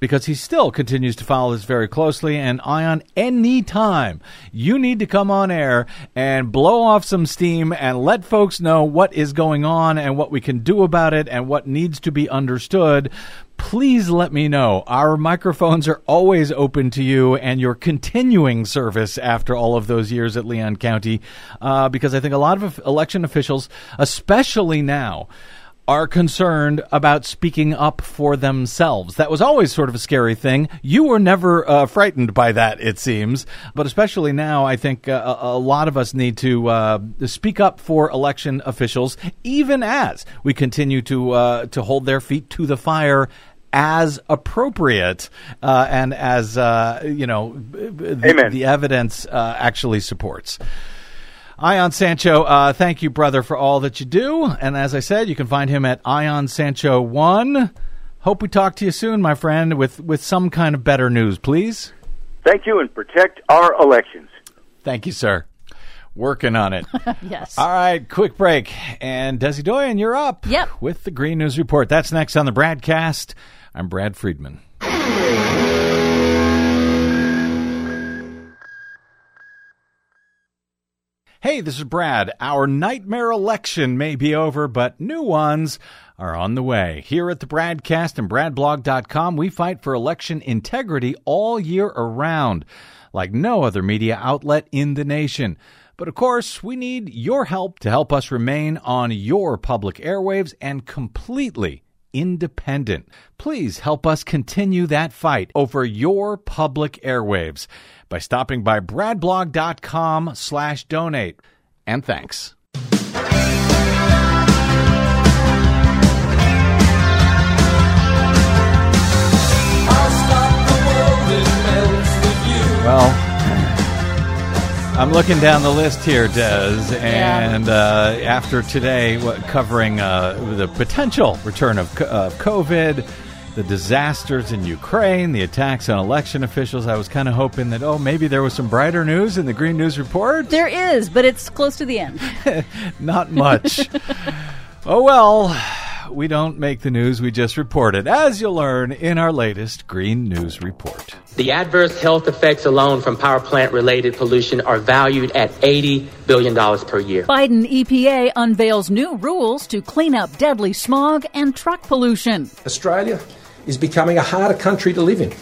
Because he still continues to follow this very closely. And Ion, anytime you need to come on air and blow off some steam and let folks know what is going on and what we can do about it and what needs to be understood, please let me know. Our microphones are always open to you and your continuing service after all of those years at Leon County, uh, because I think a lot of election officials, especially now, are concerned about speaking up for themselves. That was always sort of a scary thing. You were never uh, frightened by that, it seems. But especially now, I think uh, a, lot of us need to uh, speak up for election officials, even as we continue to uh, to hold their feet to the fire as appropriate uh, and as uh, you know the, the evidence uh, actually supports. Ion Sancho, uh, thank you, brother, for all that you do. And as I said, you can find him at Ion Sancho One. Hope we talk to you soon, my friend, with with some kind of better news, please. Thank you, and protect our elections. Thank you, sir. Working on it. [LAUGHS] Yes. All right, quick break. And Desi Doyen, you're up. Yep. With the Green News Report. That's next on the BradCast. I'm Brad Friedman. Hey, this is Brad. Our nightmare election may be over, but new ones are on the way. Here at the Bradcast and BradBlog.com, we fight for election integrity all year around, like no other media outlet in the nation. But of course, we need your help to help us remain on your public airwaves and completely independent. Please help us continue that fight over your public airwaves by stopping by bradblog.com slash donate. And thanks. Well, I'm looking down the list here, Des, and uh, after today, what, covering uh, the potential return of uh, COVID, the disasters in Ukraine, the attacks on election officials, I was kind of hoping that, oh, maybe there was some brighter news in the Green News Report. There is, but it's close to the end. [LAUGHS] Not much. oh, well, we don't make the news, we just report it, as you'll learn in our latest Green News Report. The adverse health effects alone from power plant related pollution are valued at $80 billion per year. Biden EPA unveils new rules to clean up deadly smog and truck pollution. Australia is becoming a harder country to live in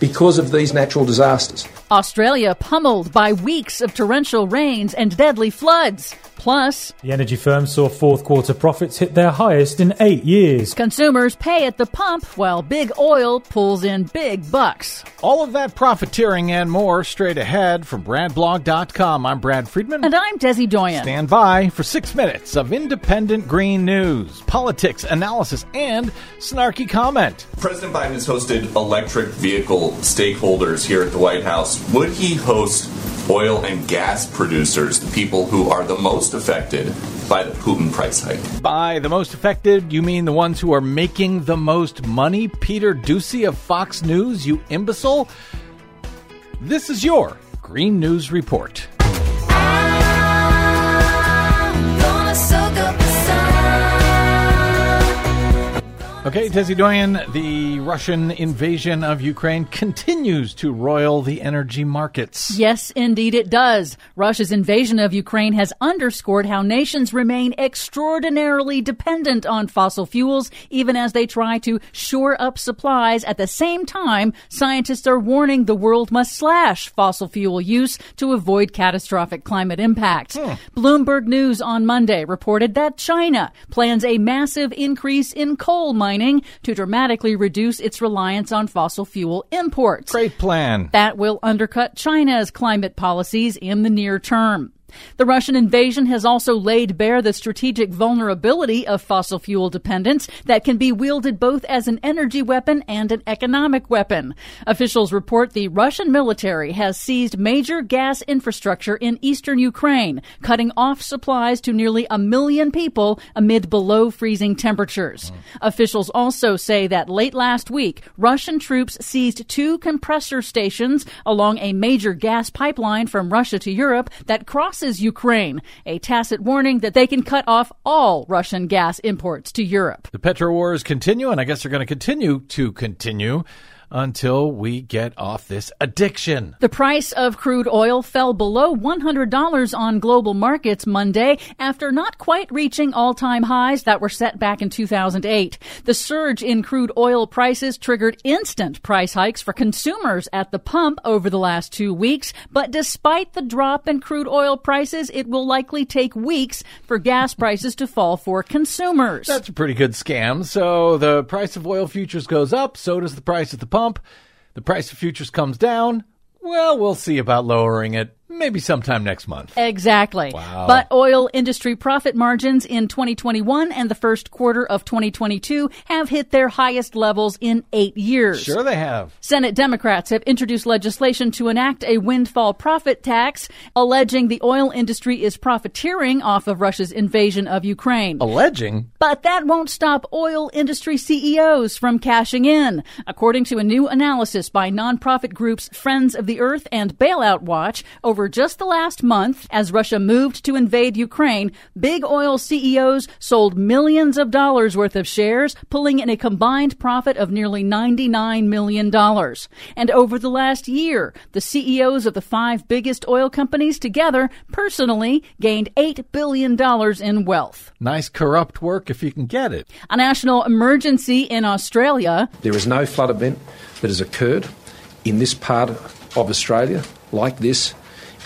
because of these natural disasters. Australia pummeled by weeks of torrential rains and deadly floods. Plus, The energy firm saw fourth quarter profits hit their highest in eight years. consumers pay at the pump while big oil pulls in big bucks. All of that profiteering and more straight ahead from BradBlog.com. I'm Brad Friedman. And I'm Desi Doyen. Stand by for six minutes of independent green news, politics, analysis, and snarky comment. President Biden has hosted electric vehicle stakeholders here at the White House. Would he host oil and gas producers, the people who are the most affected by the Putin price hike? By the most affected, you mean the ones who are making the most money? Peter Doocy of Fox News, you imbecile? This is your Green News Report. Okay, Desi Doyen, the Russian invasion of Ukraine continues to roil the energy markets. Yes, indeed it does. Russia's invasion of Ukraine has underscored how nations remain extraordinarily dependent on fossil fuels, even as they try to shore up supplies. At the same time, scientists are warning the world must slash fossil fuel use to avoid catastrophic climate impact. Hmm. Bloomberg News on Monday reported that China plans a massive increase in coal mining to dramatically reduce its reliance on fossil fuel imports. Great plan. That will undercut China's climate policies in the near term. The Russian invasion has also laid bare the strategic vulnerability of fossil fuel dependence that can be wielded both as an energy weapon and an economic weapon. Officials report the Russian military has seized major gas infrastructure in eastern Ukraine, cutting off supplies to nearly a million people amid below freezing temperatures. Officials also say that late last week, Russian troops seized two compressor stations along a major gas pipeline from Russia to Europe that crosses Ukraine, a tacit warning that they can cut off all Russian gas imports to Europe. The petro wars continue, and I guess they're going to continue to continue until we get off this addiction. The price of crude oil fell below $100 on global markets Monday after not quite reaching all time highs that were set back in 2008. The surge in crude oil prices triggered instant price hikes for consumers at the pump over the last two weeks. But despite the drop in crude oil prices, it will likely take weeks for gas [LAUGHS] prices to fall for consumers. That's a pretty good scam. So the price of oil futures goes up, so does the price at the pump. The price of futures comes down. Well, we'll see about lowering it maybe sometime next month. Exactly. Wow. But oil industry profit margins in 2021 and the first quarter of 2022 have hit their highest levels in eight years. Sure, they have. Senate Democrats have introduced legislation to enact a windfall profit tax, alleging the oil industry is profiteering off of Russia's invasion of Ukraine. Alleging. But that won't stop oil industry CEOs from cashing in. According to a new analysis by nonprofit groups Friends of the Earth and Bailout Watch, over over just the last month, as Russia moved to invade Ukraine, big oil CEOs sold millions of dollars worth of shares, pulling in a combined profit of nearly $99 million. And over the last year, the CEOs of the five biggest oil companies together personally gained $8 billion in wealth. Nice corrupt work if you can get it. A national emergency in Australia. There is no flood event that has occurred in this part of Australia like this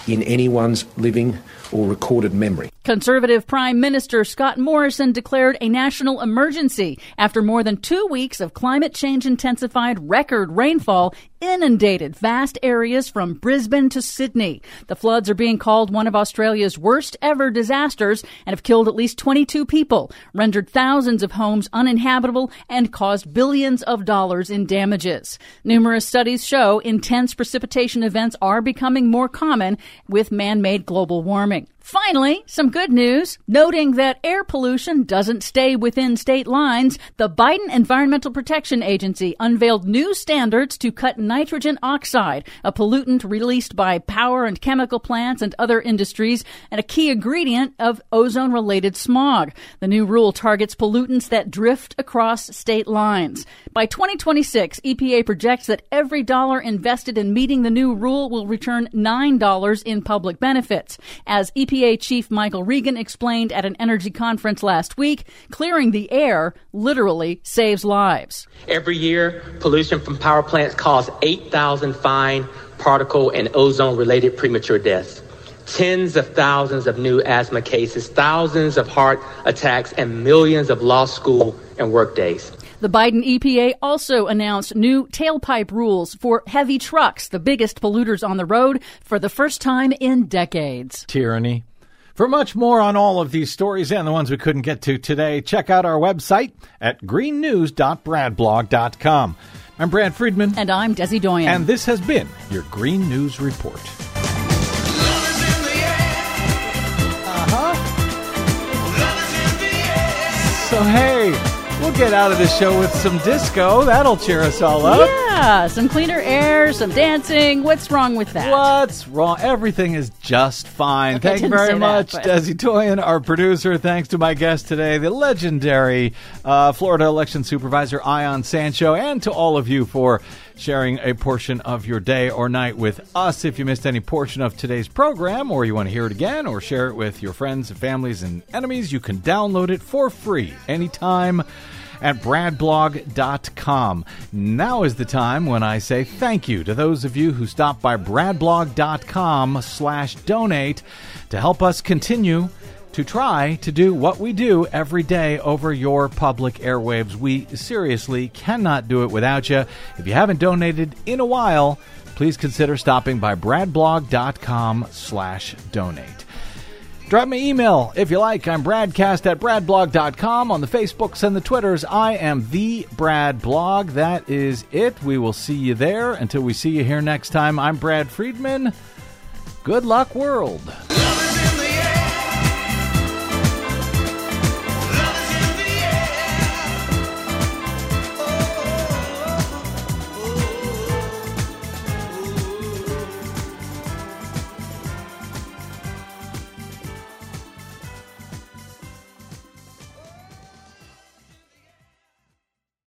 in anyone's living or recorded memory. Conservative Prime Minister Scott Morrison declared a national emergency after more than two weeks of climate change intensified record rainfall inundated vast areas from Brisbane to Sydney. The floods are being called one of Australia's worst ever disasters and have killed at least 22 people, rendered thousands of homes uninhabitable, and caused billions of dollars in damages. Numerous studies show intense precipitation events are becoming more common with man-made global warming morning. Finally, some good news. Noting that air pollution doesn't stay within state lines, the Biden Environmental Protection Agency unveiled new standards to cut nitrogen oxide, a pollutant released by power and chemical plants and other industries, and a key ingredient of ozone related smog. The new rule targets pollutants that drift across state lines. By 2026, EPA projects that every dollar invested in meeting the new rule will return $9 in public benefits. As EPA EPA Chief Michael Regan explained at an energy conference last week, clearing the air literally saves lives. Every year, pollution from power plants causes 8,000 fine particle and ozone related premature deaths. Tens of thousands of new asthma cases, thousands of heart attacks, and millions of lost school and work days. The Biden EPA also announced new tailpipe rules for heavy trucks, the biggest polluters on the road, for the first time in decades. Tyranny. For much more on all of these stories and the ones we couldn't get to today, check out our website at greennews.bradblog.com. I'm Brad Friedman. And I'm Desi Doyen. And this has been your Green News Report. Uh-huh. So, hey, get out of the show with some disco. That'll cheer us all up. Yeah, some cleaner air, some dancing. What's wrong with that? What's wrong? Everything is just fine. Okay, Thank you very much, that, but- Desi Doyen, our producer. Thanks to my guest today, the legendary uh, Florida election supervisor, Ion Sancho, and to all of you for sharing a portion of your day or night with us. If you missed any portion of today's program, or you want to hear it again, or share it with your friends, families, and enemies, you can download it for free anytime at bradblog.com. Now is the time when I say thank you to those of you who stopped by bradblog.com slash donate to help us continue to try to do what we do every day over your public airwaves. We seriously cannot do it without you. If you haven't donated in a while, please consider stopping by bradblog.com slash donate. Drop me an email if you like. I'm Bradcast at bradblog.com. On the Facebooks and the Twitters, I am the Brad Blog. That is it. We will see you there. Until we see you here next time, I'm Brad Friedman. Good luck, world.